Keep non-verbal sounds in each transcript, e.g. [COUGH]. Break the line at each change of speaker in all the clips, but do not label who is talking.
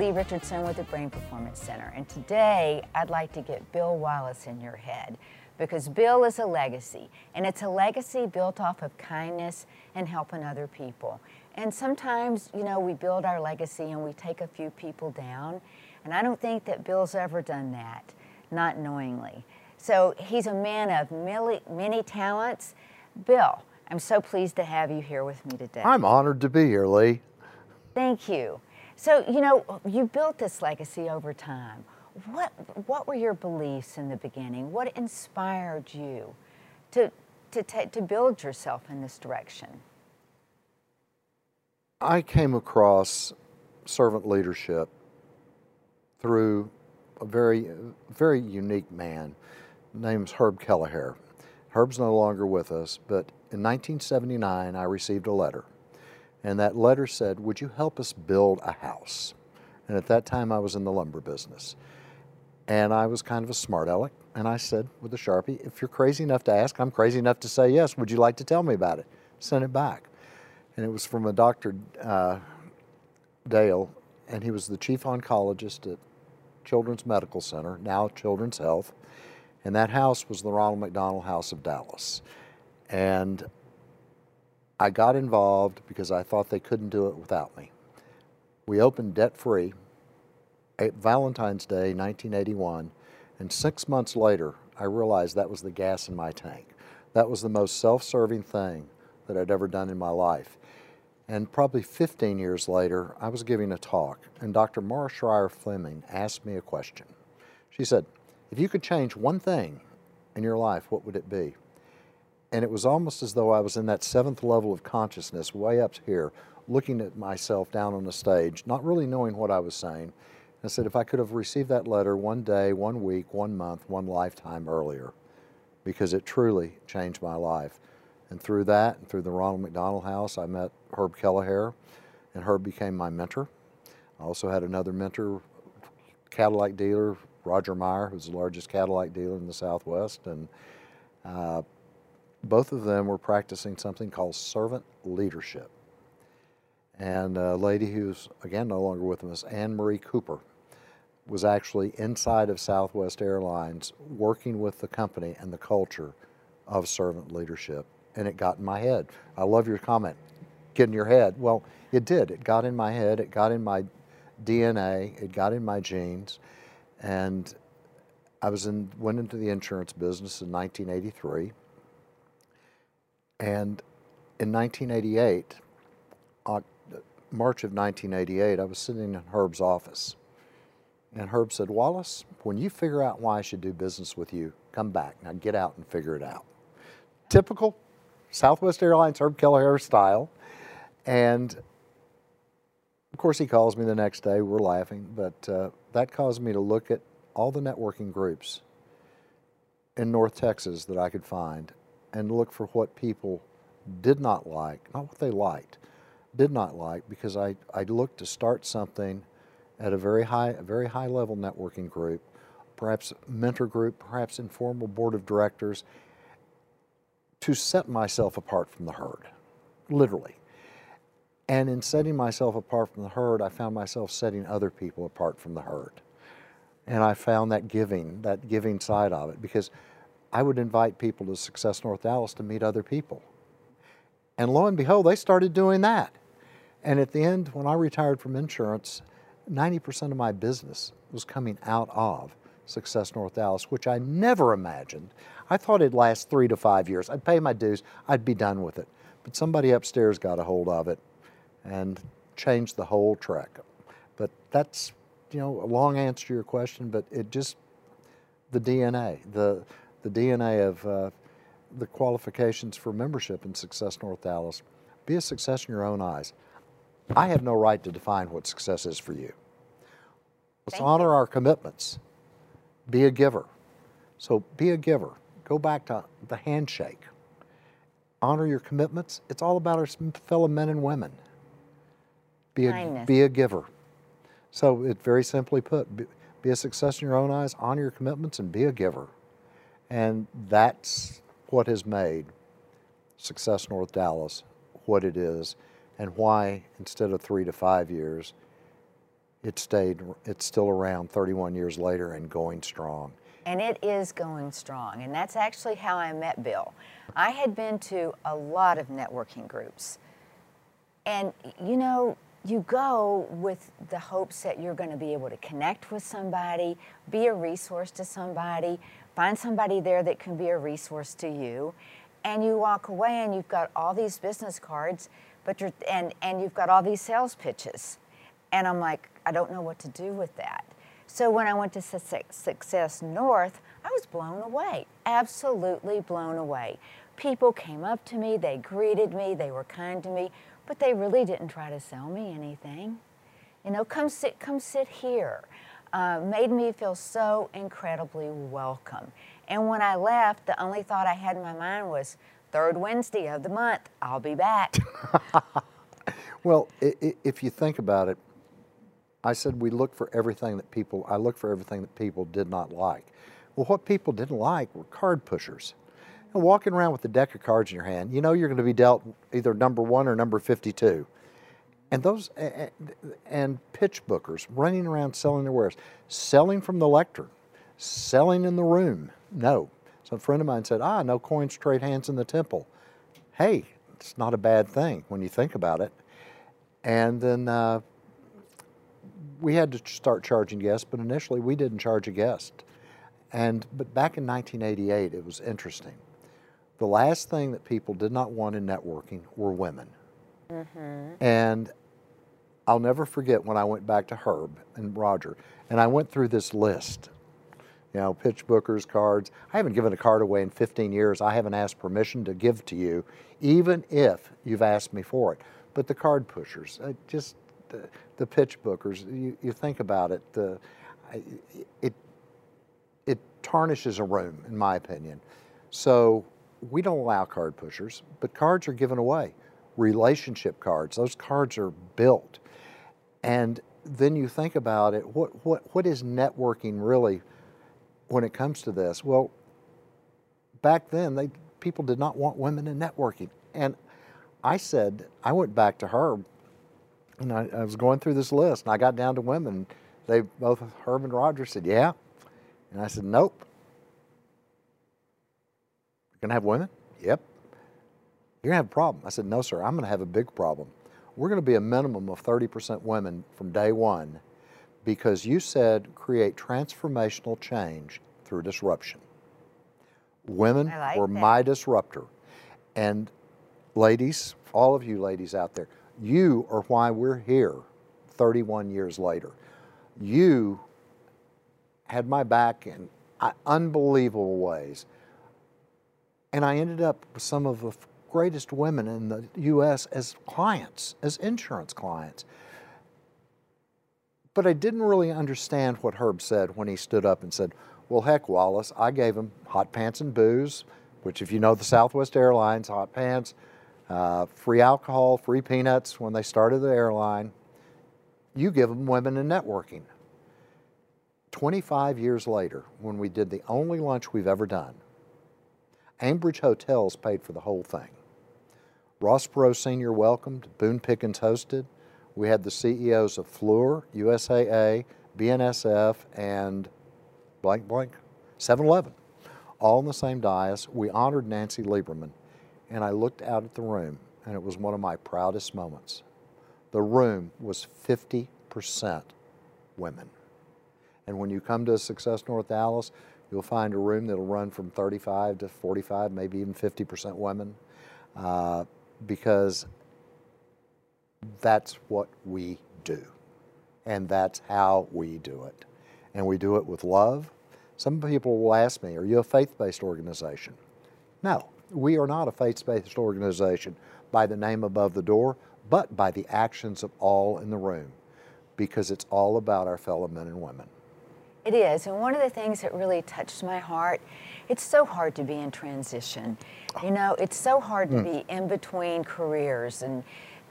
Lee Richardson with the Brain Performance Center, and today I'd like to get Bill Wallace in your head because Bill is a legacy, and it's a legacy built off of kindness and helping other people. And sometimes, you know, we build our legacy and we take a few people down, and I don't think that Bill's ever done that, not knowingly. So he's a man of many, many talents. Bill, I'm so pleased to have you here with me today.
I'm honored to be here, Lee.
Thank you. So, you know, you built this legacy over time. What, what were your beliefs in the beginning? What inspired you to, to, to build yourself in this direction?
I came across servant leadership through a very, very unique man named Herb Kelleher. Herb's no longer with us, but in 1979 I received a letter. And that letter said, Would you help us build a house? And at that time I was in the lumber business. And I was kind of a smart aleck. And I said with a Sharpie, If you're crazy enough to ask, I'm crazy enough to say yes. Would you like to tell me about it? Send it back. And it was from a Dr. Uh, Dale, and he was the chief oncologist at Children's Medical Center, now Children's Health. And that house was the Ronald McDonald House of Dallas. And I got involved because I thought they couldn't do it without me. We opened debt free eh, Valentine's Day 1981, and six months later, I realized that was the gas in my tank. That was the most self serving thing that I'd ever done in my life. And probably 15 years later, I was giving a talk, and Dr. Mara Schreier Fleming asked me a question. She said, if you could change one thing in your life, what would it be? And it was almost as though I was in that seventh level of consciousness, way up here, looking at myself down on the stage, not really knowing what I was saying. I said, if I could have received that letter one day, one week, one month, one lifetime earlier, because it truly changed my life. And through that, and through the Ronald McDonald House, I met Herb Kelleher, and Herb became my mentor. I also had another mentor, Cadillac dealer, Roger Meyer, who's the largest Cadillac dealer in the Southwest, and uh, both of them were practicing something called servant leadership. And a lady who's, again, no longer with us, Anne Marie Cooper, was actually inside of Southwest Airlines working with the company and the culture of servant leadership. And it got in my head. I love your comment, get in your head. Well, it did. It got in my head, it got in my DNA, it got in my genes. And I was in, went into the insurance business in 1983. And in 1988, uh, March of 1988, I was sitting in Herb's office. And Herb said, Wallace, when you figure out why I should do business with you, come back. Now get out and figure it out. Typical Southwest Airlines Herb Kelleher style. And of course, he calls me the next day. We're laughing, but uh, that caused me to look at all the networking groups in North Texas that I could find and look for what people did not like, not what they liked, did not like, because I, I looked to start something at a very high, a very high level networking group, perhaps mentor group, perhaps informal board of directors, to set myself apart from the herd, literally. And in setting myself apart from the herd, I found myself setting other people apart from the herd. And I found that giving, that giving side of it, because I would invite people to Success North Dallas to meet other people. And lo and behold, they started doing that. And at the end, when I retired from insurance, 90% of my business was coming out of Success North Dallas, which I never imagined. I thought it'd last three to five years. I'd pay my dues, I'd be done with it. But somebody upstairs got a hold of it and changed the whole track. But that's, you know, a long answer to your question, but it just, the DNA, the, the DNA of uh, the qualifications for membership in Success North Dallas. Be a success in your own eyes. I have no right to define what success is for you. Let's
Thank
honor
you.
our commitments. Be a giver. So be a giver. Go back to the handshake. Honor your commitments. It's all about our fellow men and women. Be a,
Kindness.
be a giver. So it very simply put, be, be a success in your own eyes, honor your commitments, and be a giver. And that's what has made Success North Dallas what it is and why instead of three to five years, it stayed, it's still around 31 years later and going strong.
And it is going strong. And that's actually how I met Bill. I had been to a lot of networking groups. And, you know, you go with the hopes that you're going to be able to connect with somebody, be a resource to somebody, find somebody there that can be a resource to you. And you walk away and you've got all these business cards, but you're, and, and you've got all these sales pitches. And I'm like, I don't know what to do with that. So when I went to Success North, I was blown away, absolutely blown away. People came up to me, they greeted me, they were kind to me, but they really didn't try to sell me anything. You know, come sit, come sit here. Uh, made me feel so incredibly welcome. And when I left, the only thought I had in my mind was, third Wednesday of the month, I'll be back. [LAUGHS]
well, if you think about it, I said we look for everything that people, I look for everything that people did not like. Well, what people didn't like were card pushers. And walking around with a deck of cards in your hand, you know you're going to be dealt either number one or number 52. And those, and pitch bookers running around selling their wares, selling from the lectern, selling in the room. No. So a friend of mine said, ah, no coins trade hands in the temple. Hey, it's not a bad thing when you think about it. And then uh, we had to start charging guests, but initially we didn't charge a guest. And but back in 1988, it was interesting. The last thing that people did not want in networking were women. Mm-hmm. And I'll never forget when I went back to Herb and Roger, and I went through this list. You know, pitch bookers, cards. I haven't given a card away in 15 years. I haven't asked permission to give to you, even if you've asked me for it. But the card pushers, uh, just the, the pitch bookers, you, you think about it, it, it tarnishes a room, in my opinion. So we don't allow card pushers, but cards are given away. Relationship cards, those cards are built. And then you think about it, what, what, what is networking really when it comes to this? Well, back then, they, people did not want women in networking. And I said, I went back to Herb and I, I, was going through this list and I got down to women. They both, Herb and Roger said, yeah. And I said, nope. You're to have women? Yep. You're going to have a problem. I said, no, sir, I'm going to have a big problem. We're going to be a minimum of 30% women from day one because you said create transformational change through disruption. Women
like
were
that.
my disruptor. And ladies, all of you ladies out there, you are why we're here 31 years later. You had my back in uh, unbelievable ways. And I ended up with some of the greatest women in the U.S. as clients, as insurance clients. But I didn't really understand what Herb said when he stood up and said, Well, heck, Wallace, I gave him hot pants and booze, which, if you know the Southwest Airlines, hot pants, uh, free alcohol, free peanuts when they started the airline. You give them women in networking. 25 years later, when we did the only lunch we've ever done, Ambridge Hotels paid for the whole thing. Ross Perot Sr. welcomed, Boone Pickens hosted. We had the CEOs of Fluor, USAA, BNSF, and blank blank, 7 Eleven, all in the same dais. We honored Nancy Lieberman and I looked out at the room, and it was one of my proudest moments. The room was 50% women. And when you come to Success North Dallas, you'll find a room that'll run from 35 to 45, maybe even 50% women, uh, because that's what we do. And that's how we do it. And we do it with love. Some people will ask me, Are you a faith based organization? No, we are not a faith-based organization by the name above the door, but by the actions of all in the room, because it's all about our fellow men and women.
It is, and one of the things that really touched my heart, it's so hard to be in transition. You know, it's so hard mm. to hmm. be in between careers and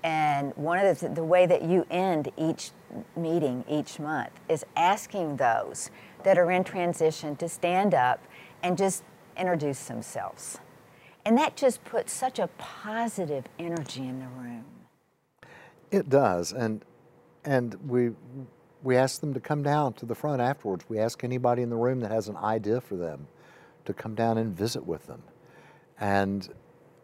and one of the, the way that you end each meeting each month is asking those that are in transition to stand up and just introduce themselves. And that just puts such a positive energy in the room.
It does. And, and we, we ask them to come down to the front afterwards. We ask anybody in the room that has an idea for them to come down and visit with them. And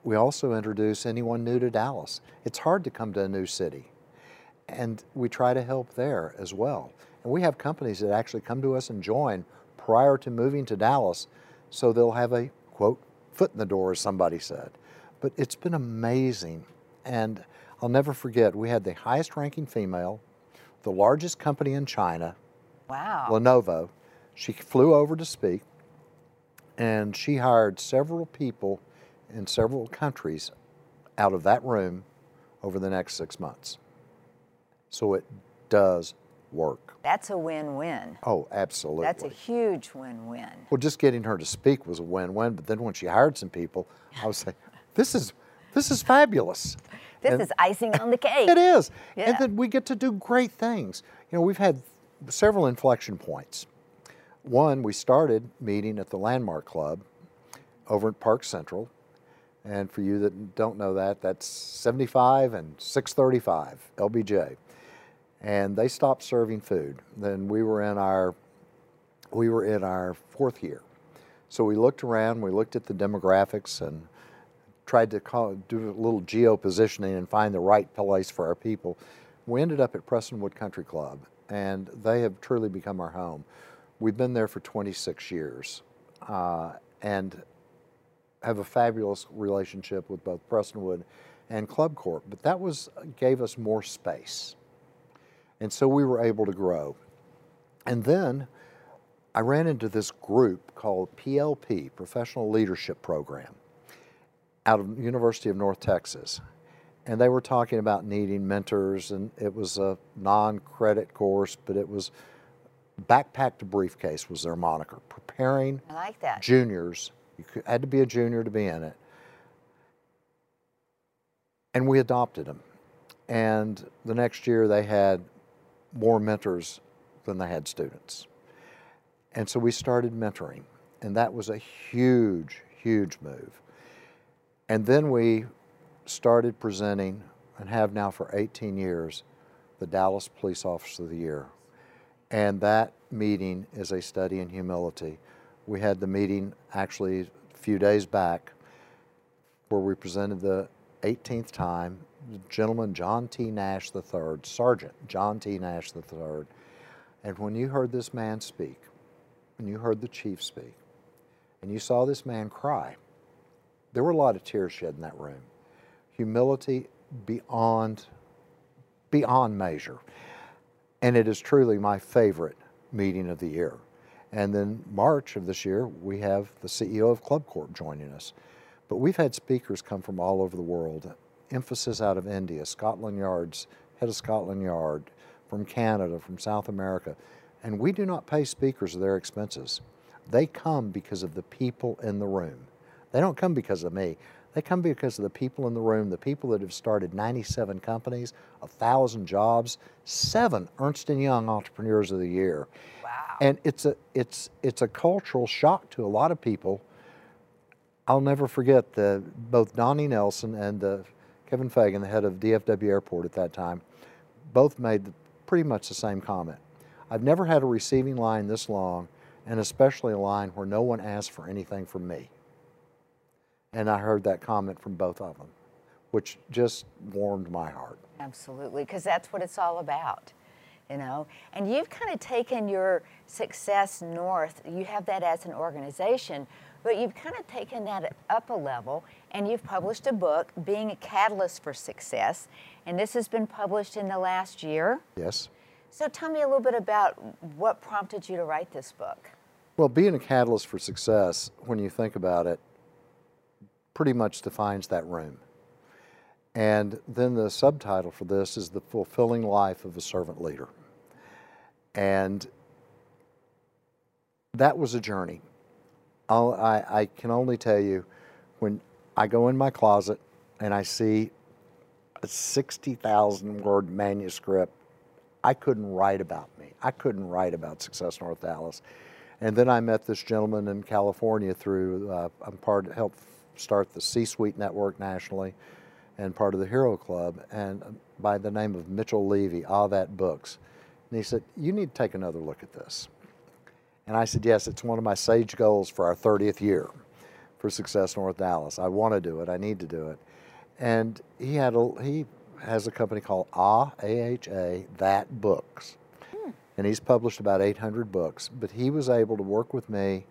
we also introduce anyone new to Dallas. It's hard to come to a new city. And we try to help there as well. And we have companies that actually come to us and join prior to moving to Dallas so they'll have a quote foot in the door, as somebody said. But it's been amazing. And I'll never forget, we had the highest ranking female, the largest company in China,
Wow.
Lenovo. She flew over to speak, and she hired several people in several countries out of that room over the next six months. So it does work.
That's a win-win.
Oh, absolutely.
That's a huge win-win.
well, just getting her to speak was a win-win. But then when she hired some people, I was like, "This is this is fabulous."
This
And-
is icing on the cake.
It is.
Yeah.
And then we get to do great things. You know, we've had several inflection points. One, we started meeting at the Landmark Club over at Park Central. And for you that don't know that, that's 75 and 635 LBJ. And they stopped serving food. Then we were in our we were in our fourth year. So we looked around, we looked at the demographics and tried to call, do a little geo positioning and find the right place for our people. We ended up at Prestonwood Country Club, and they have truly become our home. We've been there for 26 years, uh, and have a fabulous relationship with both Prestonwood and Club Corp. But that was gave us more space, and so we were able to grow. And then I ran into this group called PLP, Professional Leadership Program out of University of North Texas, and they were talking about needing mentors, and it was a non-credit course, but it was backpack to briefcase was their moniker, preparing
I like that.
juniors. You could, had to be a junior to be in it, and we adopted them. And the next year, they had more mentors than they had students, and so we started mentoring, and that was a huge, huge move. And then we started presenting and have now for 18 years the Dallas Police Officer of the Year. And that meeting is a study in humility. We had the meeting actually a few days back where we presented the 18th time gentleman John T. Nash III, Sergeant John T. Nash III. And when you heard this man speak, and you heard the chief speak, and you saw this man cry, there were a lot of tears shed in that room. Humility beyond beyond measure. And it is truly my favorite meeting of the year. And then March of this year, we have the CEO of Club Corp joining us. But we've had speakers come from all over the world. Emphasis out of India, Scotland Yard's head of Scotland Yard, from Canada, from South America. And we do not pay speakers their expenses. They come because of the people in the room. They don't come because of me. They come because of the people in the room, the people that have started 97 companies, 1,000 jobs, seven Ernst & Young Entrepreneurs of the Year.
Wow.
And it's a, it's, it's a cultural shock to a lot of people. I'll never forget the, both Donnie Nelson and uh, Kevin Fagan, the head of DFW Airport at that time, both made pretty much the same comment. I've never had a receiving line this long, and especially a line where no one asked for anything from me. And I heard that comment from both of them, which just warmed my heart.
Absolutely, because that's what it's all about, you know. And you've kind of taken your success north. You have that as an organization, but you've kind of taken that up a level and you've published a book, Being a Catalyst for Success. And this has been published in the last year.
Yes?
So tell me a little bit about what prompted you to write this book.
Well, being a catalyst for success, when you think about it, pretty much defines that room. And then the subtitle for this is The Fulfilling Life of a Servant Leader. And that was a journey. I, I can only tell you when I go in my closet and I see a 60,000 word manuscript, I couldn't write about me. I couldn't write about Success North Dallas. And then I met this gentleman in California through, uh, I'm part, helped start the C-Suite Network nationally and part of the Hero Club, and by the name of Mitchell Levy, AHA That Books. And he said, You need to take another look at this. And I said, Yes, it's one of my SAGE goals for our 30th year for Success North Dallas. I want to do it, I need to do it. And he had a, he has a company called AHA, A-H-A, That Books. Hmm. And he's published about 800 books, but he was able to work with me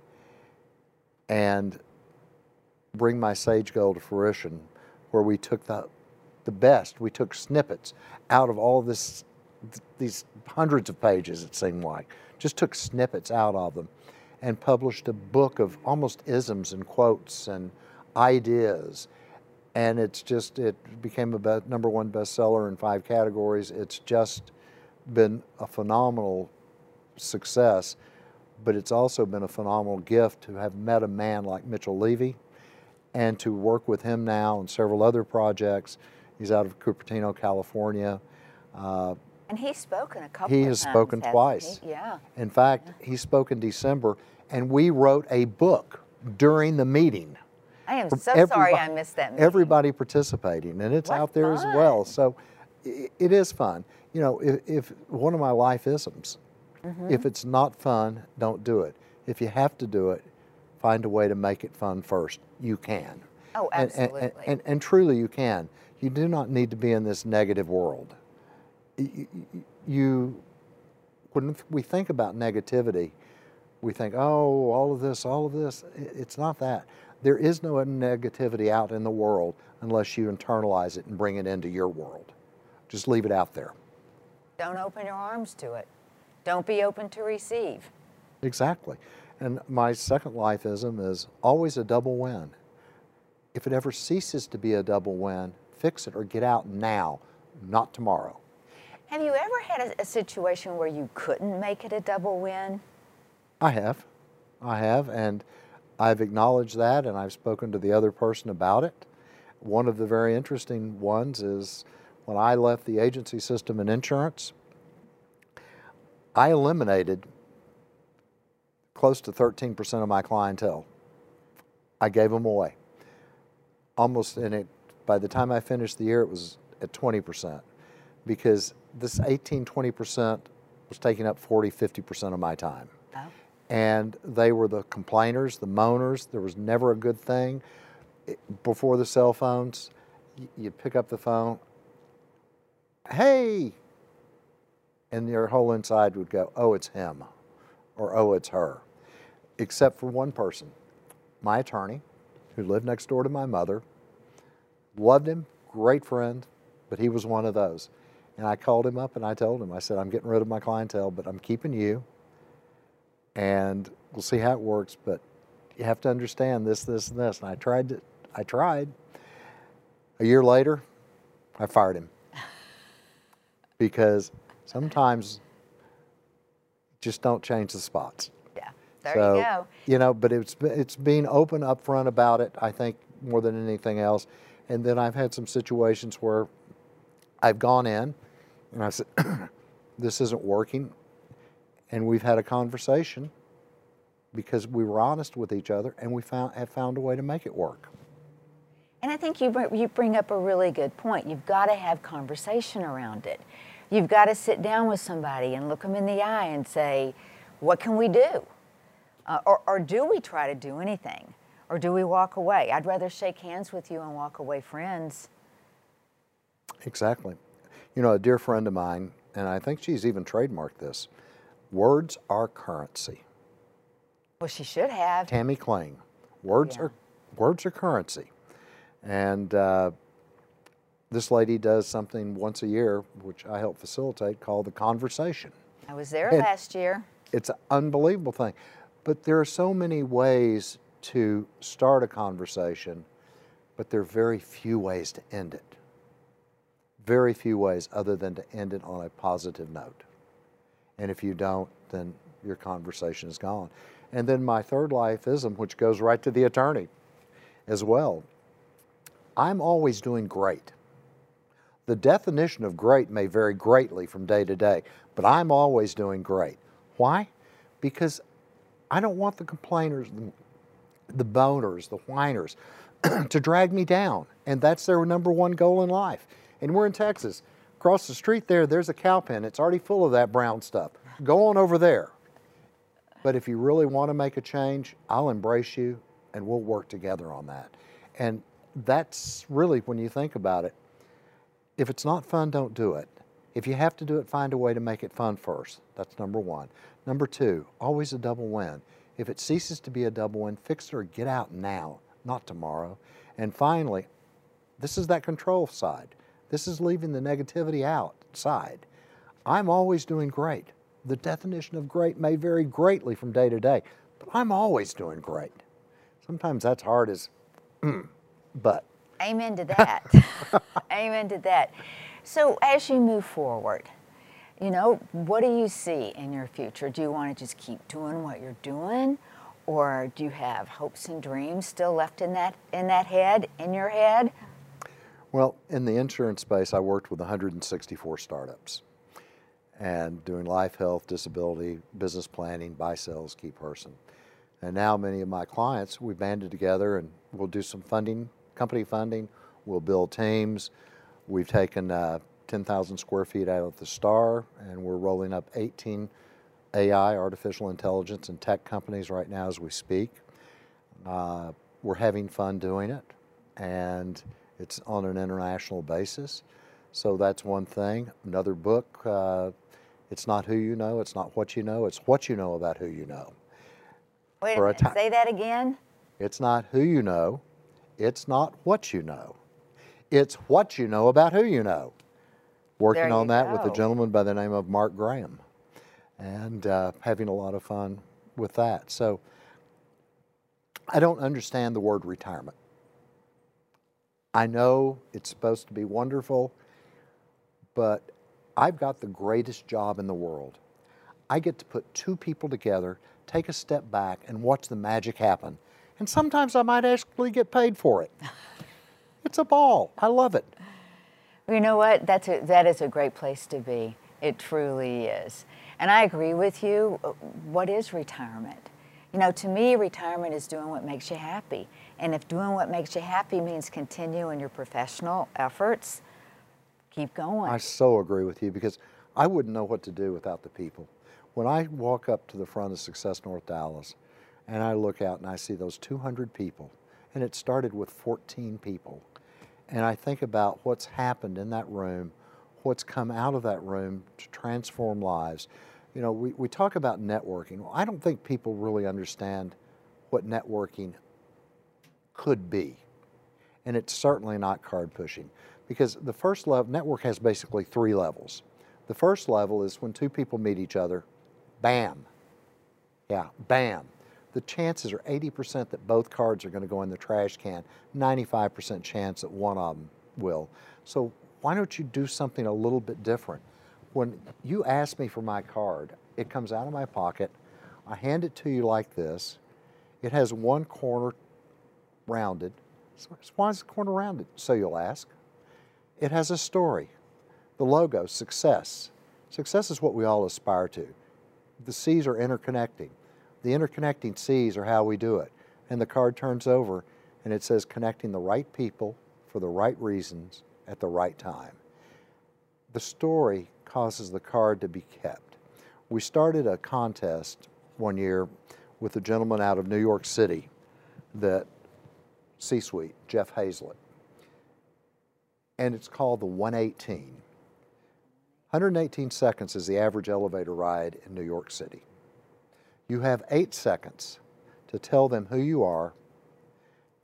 and bring my Sage goal to fruition where we took the, the best, we took snippets out of all this, these hundreds of pages it seemed like, just took snippets out of them and published a book of almost isms and quotes and ideas and it's just it became a be- number one bestseller in five categories. It's just been a phenomenal success, but it's also been a phenomenal gift to have met a man like Mitchell Levy, and to work with him now on several other projects. He's out of Cupertino, California.
Uh, and he's spoken a couple.
He has
times,
spoken twice.
He? Yeah.
In fact, yeah. he spoke in December, and we wrote a book during the meeting.
I am so sorry I missed that. Meeting.
Everybody participating, and it's
what
out there
fun.
as well. So it, it is fun. You know, if, if one of my life isms, mm-hmm. if it's not fun, don't do it. If you have to do it, find a way to make it fun first. You can.
Oh, absolutely.
And, and, and, and truly, you can. You do not need to be in this negative world. You, you when we think about negativity, we think, oh, all of this, all of this. It's not that. There is no negativity out in the world unless you internalize it and bring it into your world. Just leave it out there.
Don't open your arms to it. Don't be open to receive.
Exactly. And my second lifeism is always a double win. If it ever ceases to be a double win, fix it or get out now, not tomorrow.
Have you ever had a, a situation where you couldn't make it a double win?
I have. I have. And I've acknowledged that and I've spoken to the other person about it. One of the very interesting ones is when I left the agency system in insurance, I eliminated close to 13% of my clientele. I gave them away. Almost, and it, by the time I finished the year, it was at 20% because this 18, 20% was taking up 40, 50% of my time and they were the complainers, the moaners. There was never a good thing. Before the cell phones, you'd pick up the phone, hey, and your whole inside would go, oh, it's him, or oh, it's her. Except for one person, my attorney, who lived next door to my mother, loved him, great friend, but he was one of those. And I called him up and I told him, I said, I'm getting rid of my clientele, but I'm keeping you and we'll see how it works. But you have to understand this, this, and this. And I tried to, I tried. A year later, I fired him because sometimes just don't change the spots.
There
so,
you go.
You know, but it's it's being open up front about it. I think more than anything else. And then I've had some situations where I've gone in and I said, [COUGHS] "This isn't working and we've had a conversation because we were honest with each other and we found, have found a way to make it work.
And I think you, you bring up a really good point. You've got to have conversation around it. You've got to sit down with somebody and look them in the eye and say, what can we do? Uh, or, or do we try to do anything? Or do we walk away? I'd rather shake hands with you and walk away friends.
Exactly. You know, a dear friend of mine, and I think she's even trademarked this, Words are currency.
Well, she should have.
Tammy Kling. Words yeah. are words are currency, and uh, this lady does something once a year, which I help facilitate, called the conversation.
I was there and last year.
It's an unbelievable thing, but there are so many ways to start a conversation, but there are very few ways to end it. Very few ways other than to end it on a positive note. And if you don't, then your conversation is gone. And then my third lifeism, which goes right to the attorney as well. I'm always doing great. The definition of great may vary greatly from day to day, but I'm always doing great. Why? Because I don't want the complainers, the boners, the whiners [CLEARS THROAT] to drag me down. And that's their number one goal in life. And we're in Texas across the street there, there's a cow pen. It's already full of that brown stuff. Go on over there. But if you really want to make a change, I'll embrace you and we'll work together on that. And that's really, when you think about it, if it's not fun, don't do it. If you have to do it, find a way to make it fun first. That's number one. Number two, always a double win. If it ceases to be a double win, fix it or get out now, not tomorrow. And finally, this is that control side. This is leaving the negativity outside. I'm always doing great. The definition of great may vary greatly from day to day, but I'm always doing great. Sometimes that's hard as, mm, but.
Amen to [LAUGHS] that. Amen to that. So as you move forward, you know, what do you see in your future? Do you want to just keep doing what you're doing? Or do you have hopes and dreams still left in that in that head, in your head?
Well, in the insurance space, I worked with 164 startups and doing life, health, disability, business planning, buy sales, key person. And now many of my clients, we banded together and we'll do some funding, company funding, we'll build teams. We've taken uh, 10,000 square feet out of the STAR and we're rolling up 18 AI, artificial intelligence, and tech companies right now as we speak. Uh, we're having fun doing it and it's on an international basis. So that's one thing. Another book, uh, it's not who you know, it's not what you know, it's what you know about who you know.
Wait a minute, say that again.
It's not who you know, it's not what you know. It's what you know about who you know. Working on that go. with a gentleman by the name of Mark Graham and uh, having a lot of fun with that. So I don't understand the word retirement. I know it's supposed to be wonderful, but I've got the greatest job in the world. I get to put two people together, take a step back, and watch the magic happen. And sometimes I might actually get paid for it. [LAUGHS] it's a ball. I love it.
You know what? That's a, that is a great place to be. It truly is. And I agree with you. What is retirement? You know, to me, retirement is doing what makes you happy. And if doing what makes you happy means continuing your professional efforts, keep going.
I so agree with you because I wouldn't know what to do without the people. When I walk up to the front of Success North Dallas and I look out and I see those 200 people, and it started with 14 people, and I think about what's happened in that room, what's come out of that room to transform lives. You know, we, we talk about networking. I don't think people really understand what networking could be. And it's certainly not card pushing because the first level, network has basically three levels. The first level is when two people meet each other, bam. Yeah, bam. The chances are 80% that both cards are going to go in the trash can, 95% chance that one of them will. So why don't you do something a little bit different? When you ask me for my card, it comes out of my pocket, I hand it to you like this. It has one corner rounded. Why is the corner rounded? So you'll ask. It has a story. The logo, success. Success is what we all aspire to. The C's are interconnecting. The interconnecting C's are how we do it. And the card turns over and it says connecting the right people for the right reasons at the right time. The story causes the card to be kept. We started a contest one year with a gentleman out of New York City that C-suite, Jeff Hayzlett and it's called the 118. 118 seconds is the average elevator ride in New York City. You have eight seconds to tell them who you are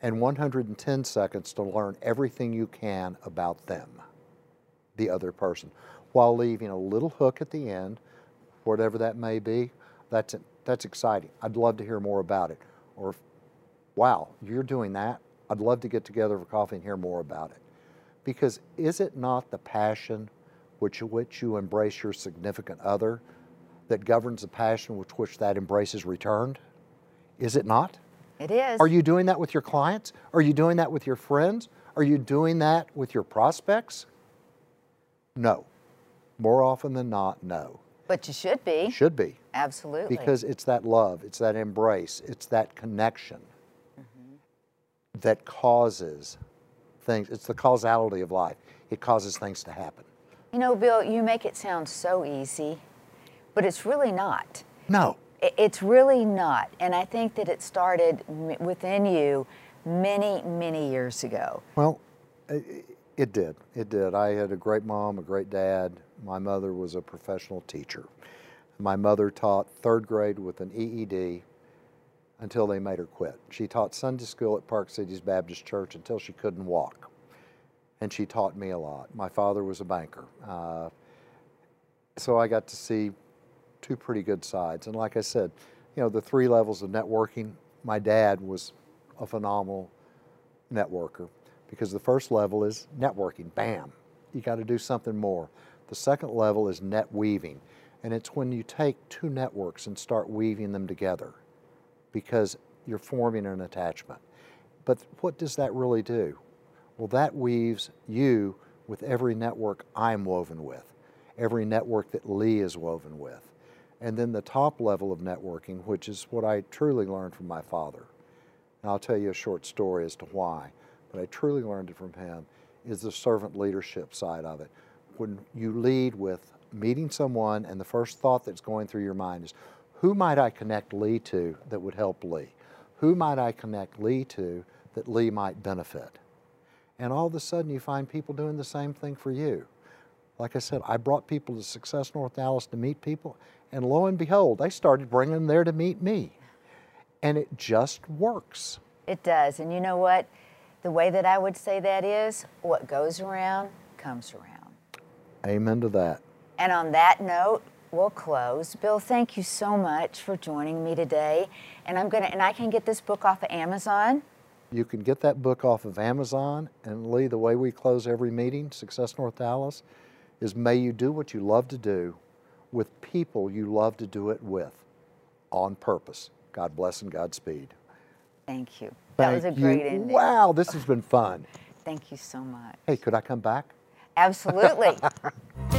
and 110 seconds to learn everything you can about them, the other person, while leaving a little hook at the end, whatever that may be. That's, that's exciting. I'd love to hear more about it. Or, wow, you're doing that? I'd love to get together for coffee and hear more about it. Because is it not the passion which which you embrace your significant other that governs the passion with which that embrace is returned? Is it not?
It is.
Are you doing that with your clients? Are you doing that with your friends? Are you doing that with your prospects? No. More often than not, no.
But you should be.
Should be.
Absolutely.
Because it's that love, it's that embrace, it's that connection mm-hmm. that causes things, it's the causality of life. It causes things to happen.
You know, Bill, you make it sound so easy, but it's really not.
No.
It's really not. And I think that it started within you many, many years ago.
Well, it did. It did. I had a great mom, a great dad. My mother was a professional teacher. My mother taught third grade with an EED until they made her quit. She taught Sunday school at Park Cities Baptist Church until she couldn't walk. And she taught me a lot. My father was a banker. Uh, so I got to see two pretty good sides. And like I said, you know, the three levels of networking, my dad was a phenomenal networker because the first level is networking. Bam. You got to do something more. The second level is net weaving. And it's when you take two networks and start weaving them together because you're forming an attachment. But what does that really do? Well, that weaves you with every network I'm woven with, every network that Lee is woven with. And then the top level of networking, which is what I truly learned from my father. And I'll tell you a short story as to why, but I truly learned it from him, is the servant leadership side of it. When you lead with meeting someone and the first thought that's going through your mind is, who might I connect Lee to that would help Lee? Who might I connect Lee to that Lee might benefit? And all of a sudden you find people doing the same thing for you. Like I said, I brought people to Success North Dallas to meet people, and lo and behold, they started bringing them there to meet me. And it just works.
It does. And you know what? The way that I would say that is what goes around comes around.
Amen to that.
And on that note, we'll close. Bill, thank you so much for joining me today. And I'm gonna and I can get this book off of Amazon.
You can get that book off of Amazon. And Lee, the way we close every meeting, Success North Dallas, is may you do what you love to do with people you love to do it with on purpose. God bless and Godspeed.
Thank you. That was a
Thank you.
great ending.
Wow, this has been fun.
Thank you so much.
Hey, could I come back?
Absolutely. [LAUGHS]